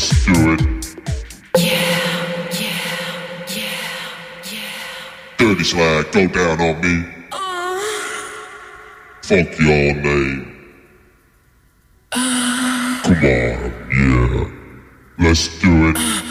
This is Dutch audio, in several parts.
Let's do it. Yeah, yeah, yeah, yeah. Dirty slide, go down on me. Fuck your name. Come on, yeah. Let's do it.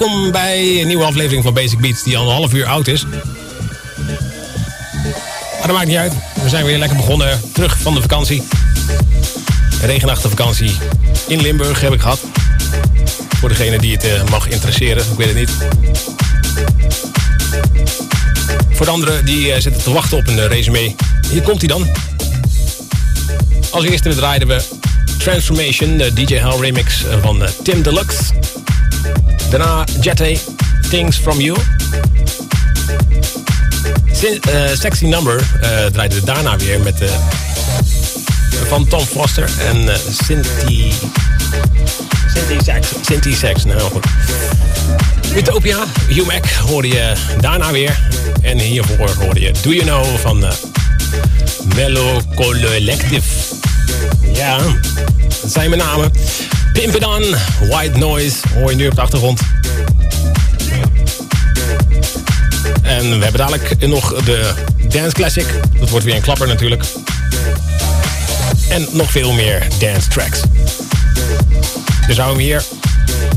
Welkom bij een nieuwe aflevering van Basic Beats die al een half uur oud is. Maar dat maakt niet uit. We zijn weer lekker begonnen. Terug van de vakantie. Regenachtige vakantie in Limburg heb ik gehad. Voor degene die het uh, mag interesseren, ik weet het niet. Voor de anderen die uh, zitten te wachten op een uh, resume. Hier komt hij dan. Als eerste draaiden we Transformation, de DJ Hell remix van Tim Deluxe. Daarna Jette, Things From You. Sin, Sexy Number draaiden we daarna weer met van Tom Foster en uh, Cindy... Cindy Sax. Cindy Sax, nou goed. Utopia, Hugh Mac hoorde je daarna weer. En hiervoor hoorde je Do You Know van uh, Collective. Ja, dat zijn mijn namen. On, White Noise, hoor je nu op de achtergrond. En we hebben dadelijk nog de Dance Classic. Dat wordt weer een klapper natuurlijk. En nog veel meer dance tracks. Dus hou hem hier.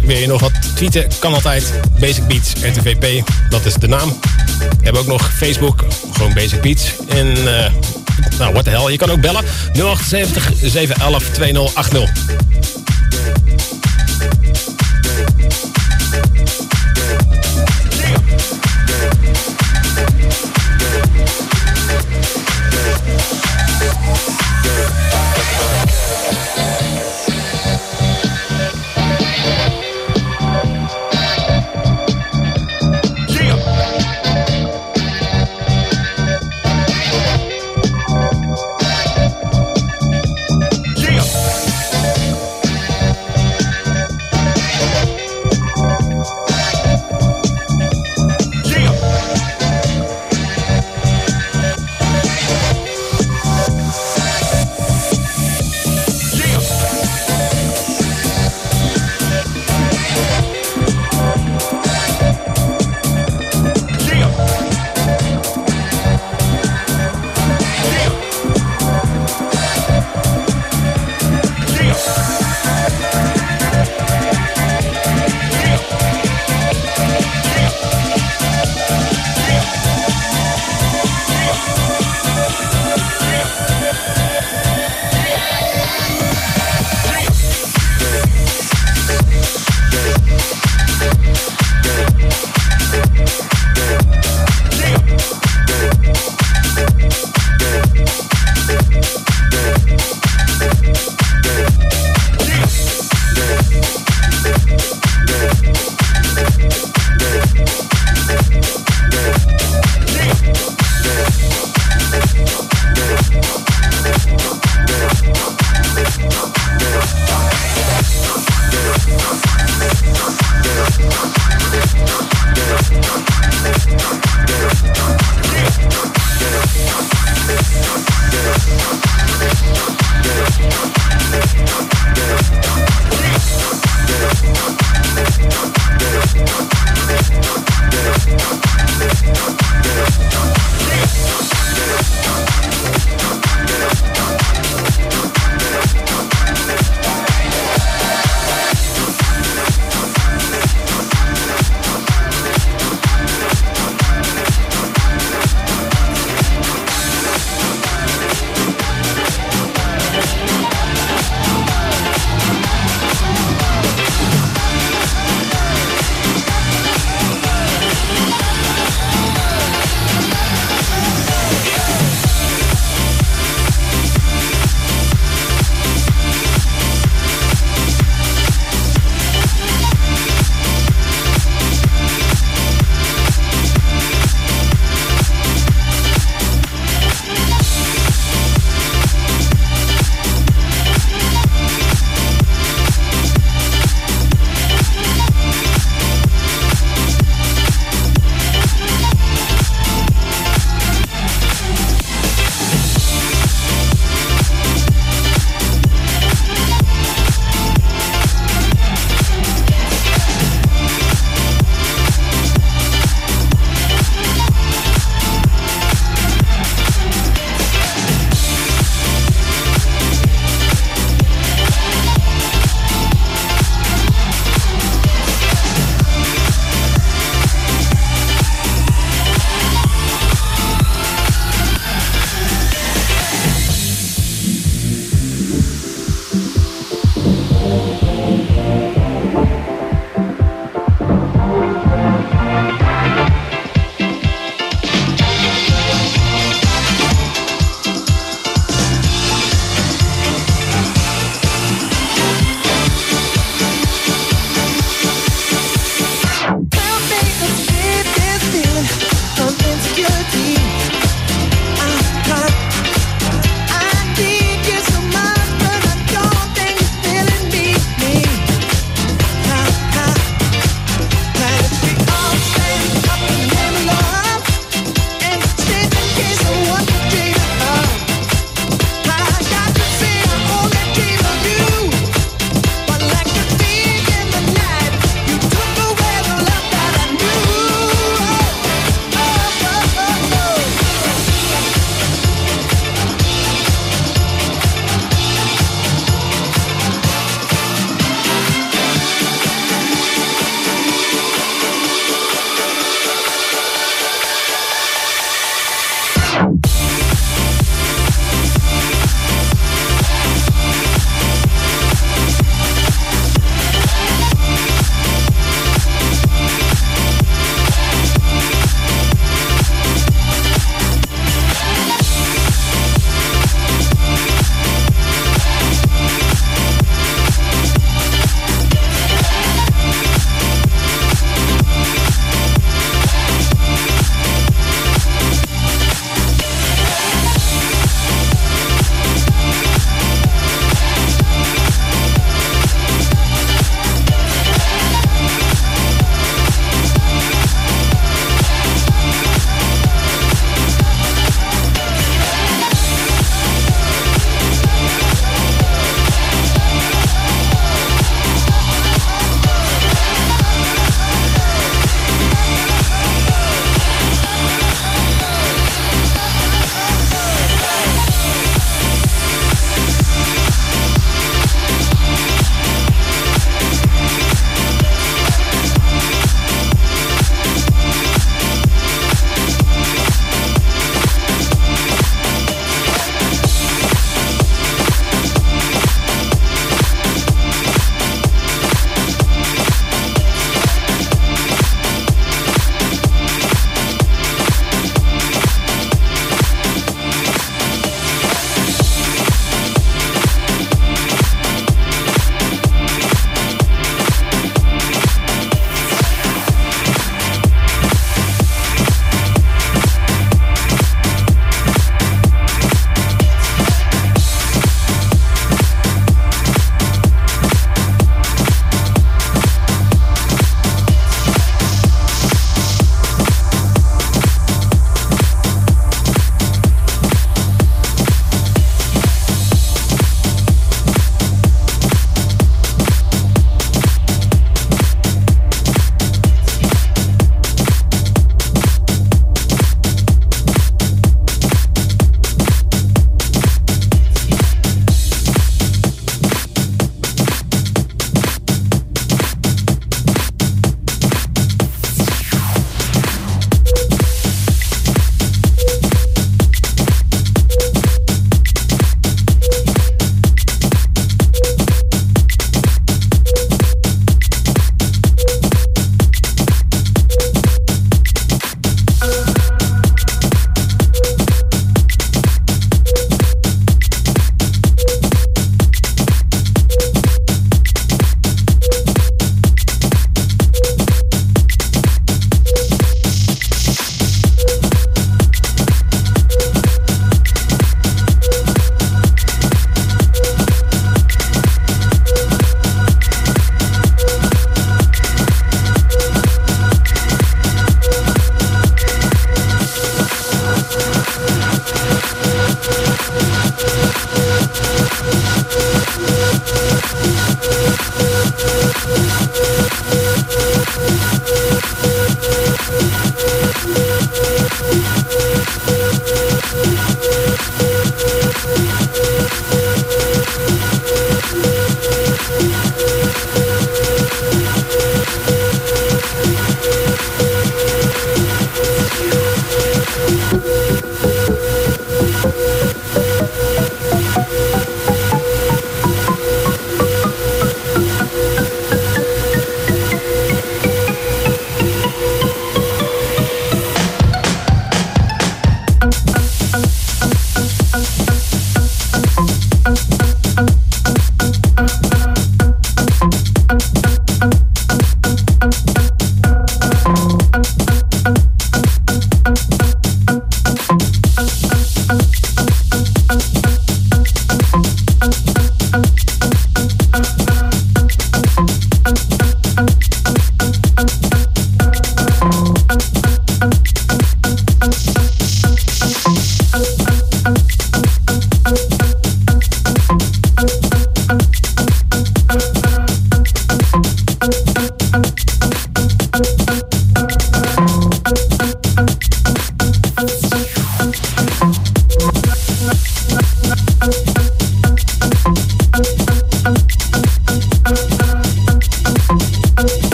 Wil je nog wat tweeten? Kan altijd. Basic Beats RTVP, dat is de naam. We hebben ook nog Facebook, gewoon Basic Beats. En uh, nou, what the hell, je kan ook bellen. 078 711 2080.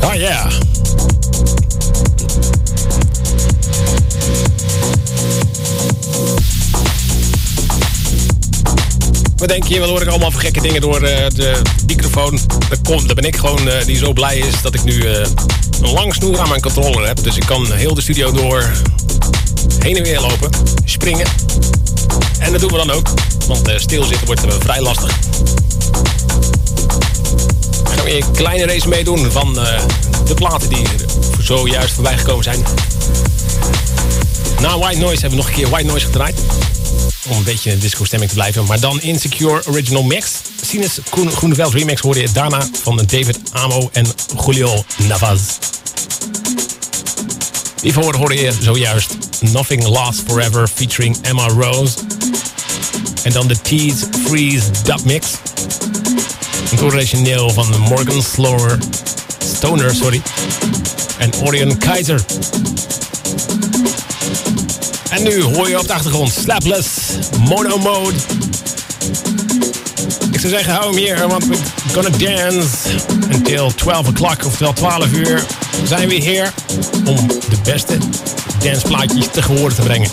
Ah, denk je, wel hoor ik allemaal voor gekke dingen door eh, de microfoon. Daar, kom, daar ben ik gewoon eh, die zo blij is dat ik nu eh, een lang snoer aan mijn controller heb. Dus ik kan heel de studio door heen en weer lopen, springen. En dat doen we dan ook. Want stilzitten wordt vrij lastig. We gaan weer een kleine race meedoen van de platen die zojuist voorbij gekomen zijn. Na White Noise hebben we nog een keer White Noise gedraaid. Om een beetje in disco stemming te blijven. Maar dan Insecure Original Mix. Sinus Groeneveld remix hoorde je daarna van David Amo en Julio Navaz. Die hoorde je zojuist Nothing Lasts Forever featuring Emma Rose. En dan de Tease Freeze Dub Mix. Een origineel van Morgan Slower, Stoner, sorry. En Orion Kaiser. En nu hoor je op de achtergrond Slapless Mono Mode. Ik zou zeggen, hou hem hier, want we're gonna dance until 12 o'clock, oftewel 12 uur. Zijn we hier om de beste danceplaatjes te gehoor te brengen.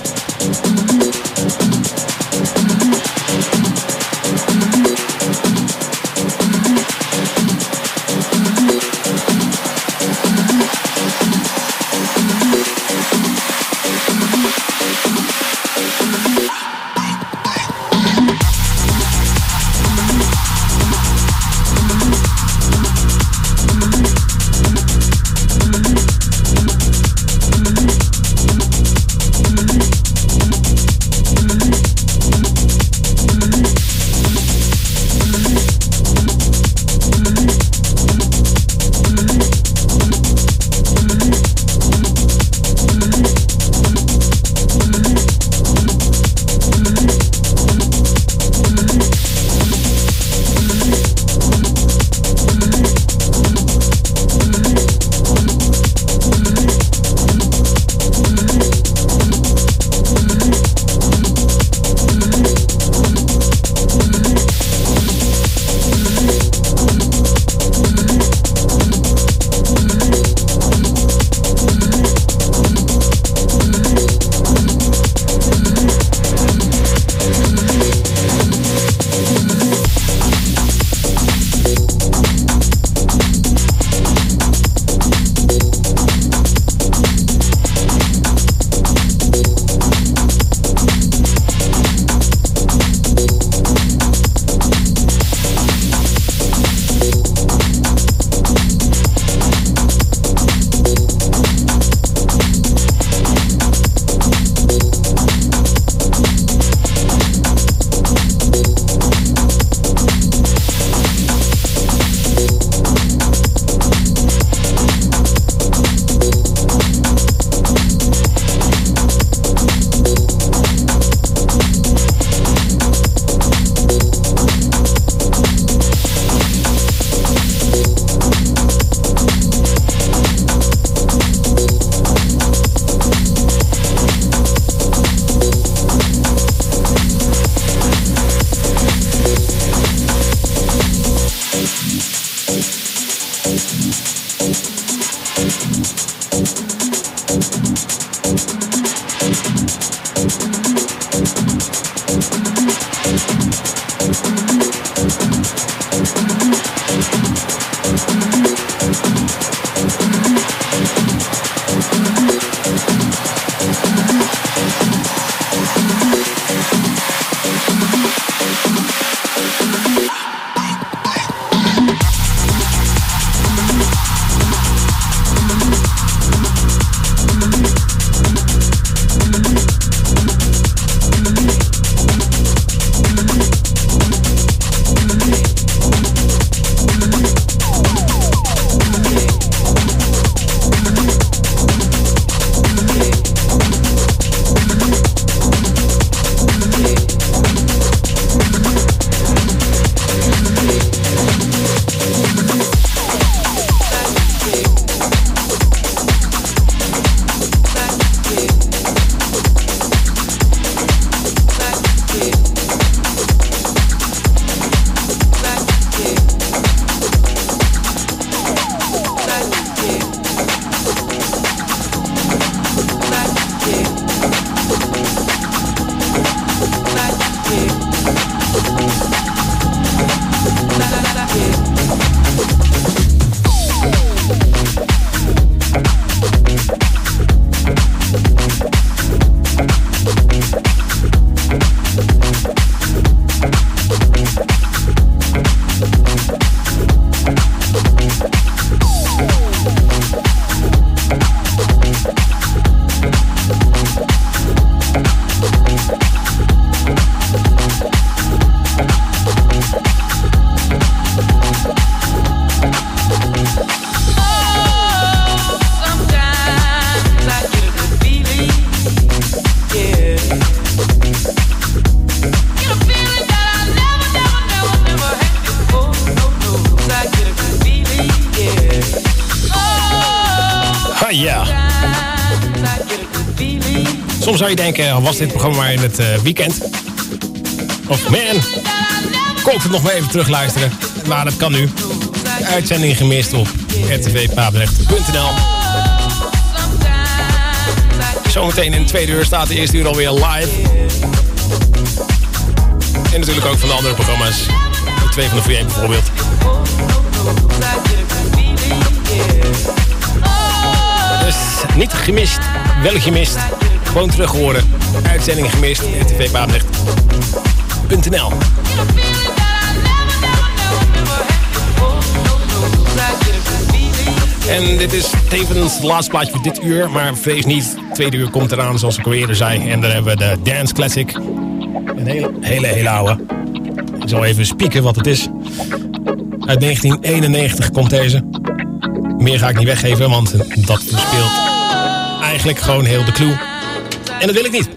Denken, was dit programma maar in het uh, weekend? Of man, kon het nog maar even terugluisteren? Maar dat kan nu. Uitzending gemist op rtvpaabrecht.nl Zometeen in de tweede uur staat de eerste uur alweer live. En natuurlijk ook van de andere programma's. De twee van de VN bijvoorbeeld. Dus niet gemist, wel gemist. Gewoon terug horen. Uitzending gemist. tvpaabrecht.nl En dit is tevens het laatste plaatje voor dit uur. Maar vrees niet, tweede uur komt eraan zoals ik al eerder zei. En dan hebben we de Dance Classic. Een hele, hele, hele oude. Ik zal even spieken wat het is. Uit 1991 komt deze. Meer ga ik niet weggeven, want dat verspeelt eigenlijk gewoon heel de clue. En dat wil ik niet.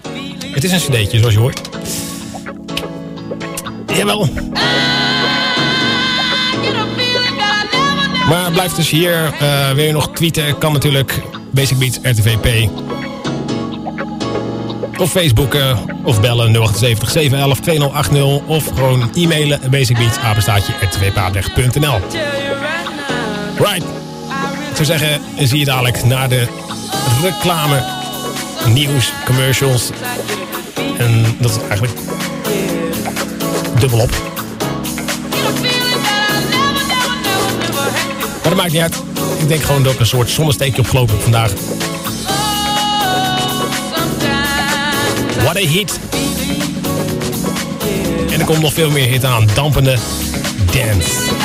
Het is een cd'tje, zoals je hoort. Jawel. Maar blijf dus hier. Uh, wil je nog tweeten? Kan natuurlijk Basic Beats RTVP. Of Facebooken of bellen 078 711 2080 of gewoon e-mailen basicbeats apenstaatje rtvpaabrecht.nl Right. Zou zeggen, zie je dadelijk naar de reclame, nieuws, commercials. En dat is eigenlijk dubbelop. Maar dat maakt niet uit. Ik denk gewoon dat ik een soort zonnesteekje opgelopen heb vandaag. What a hit. En er komt nog veel meer hit aan. Dampende dance.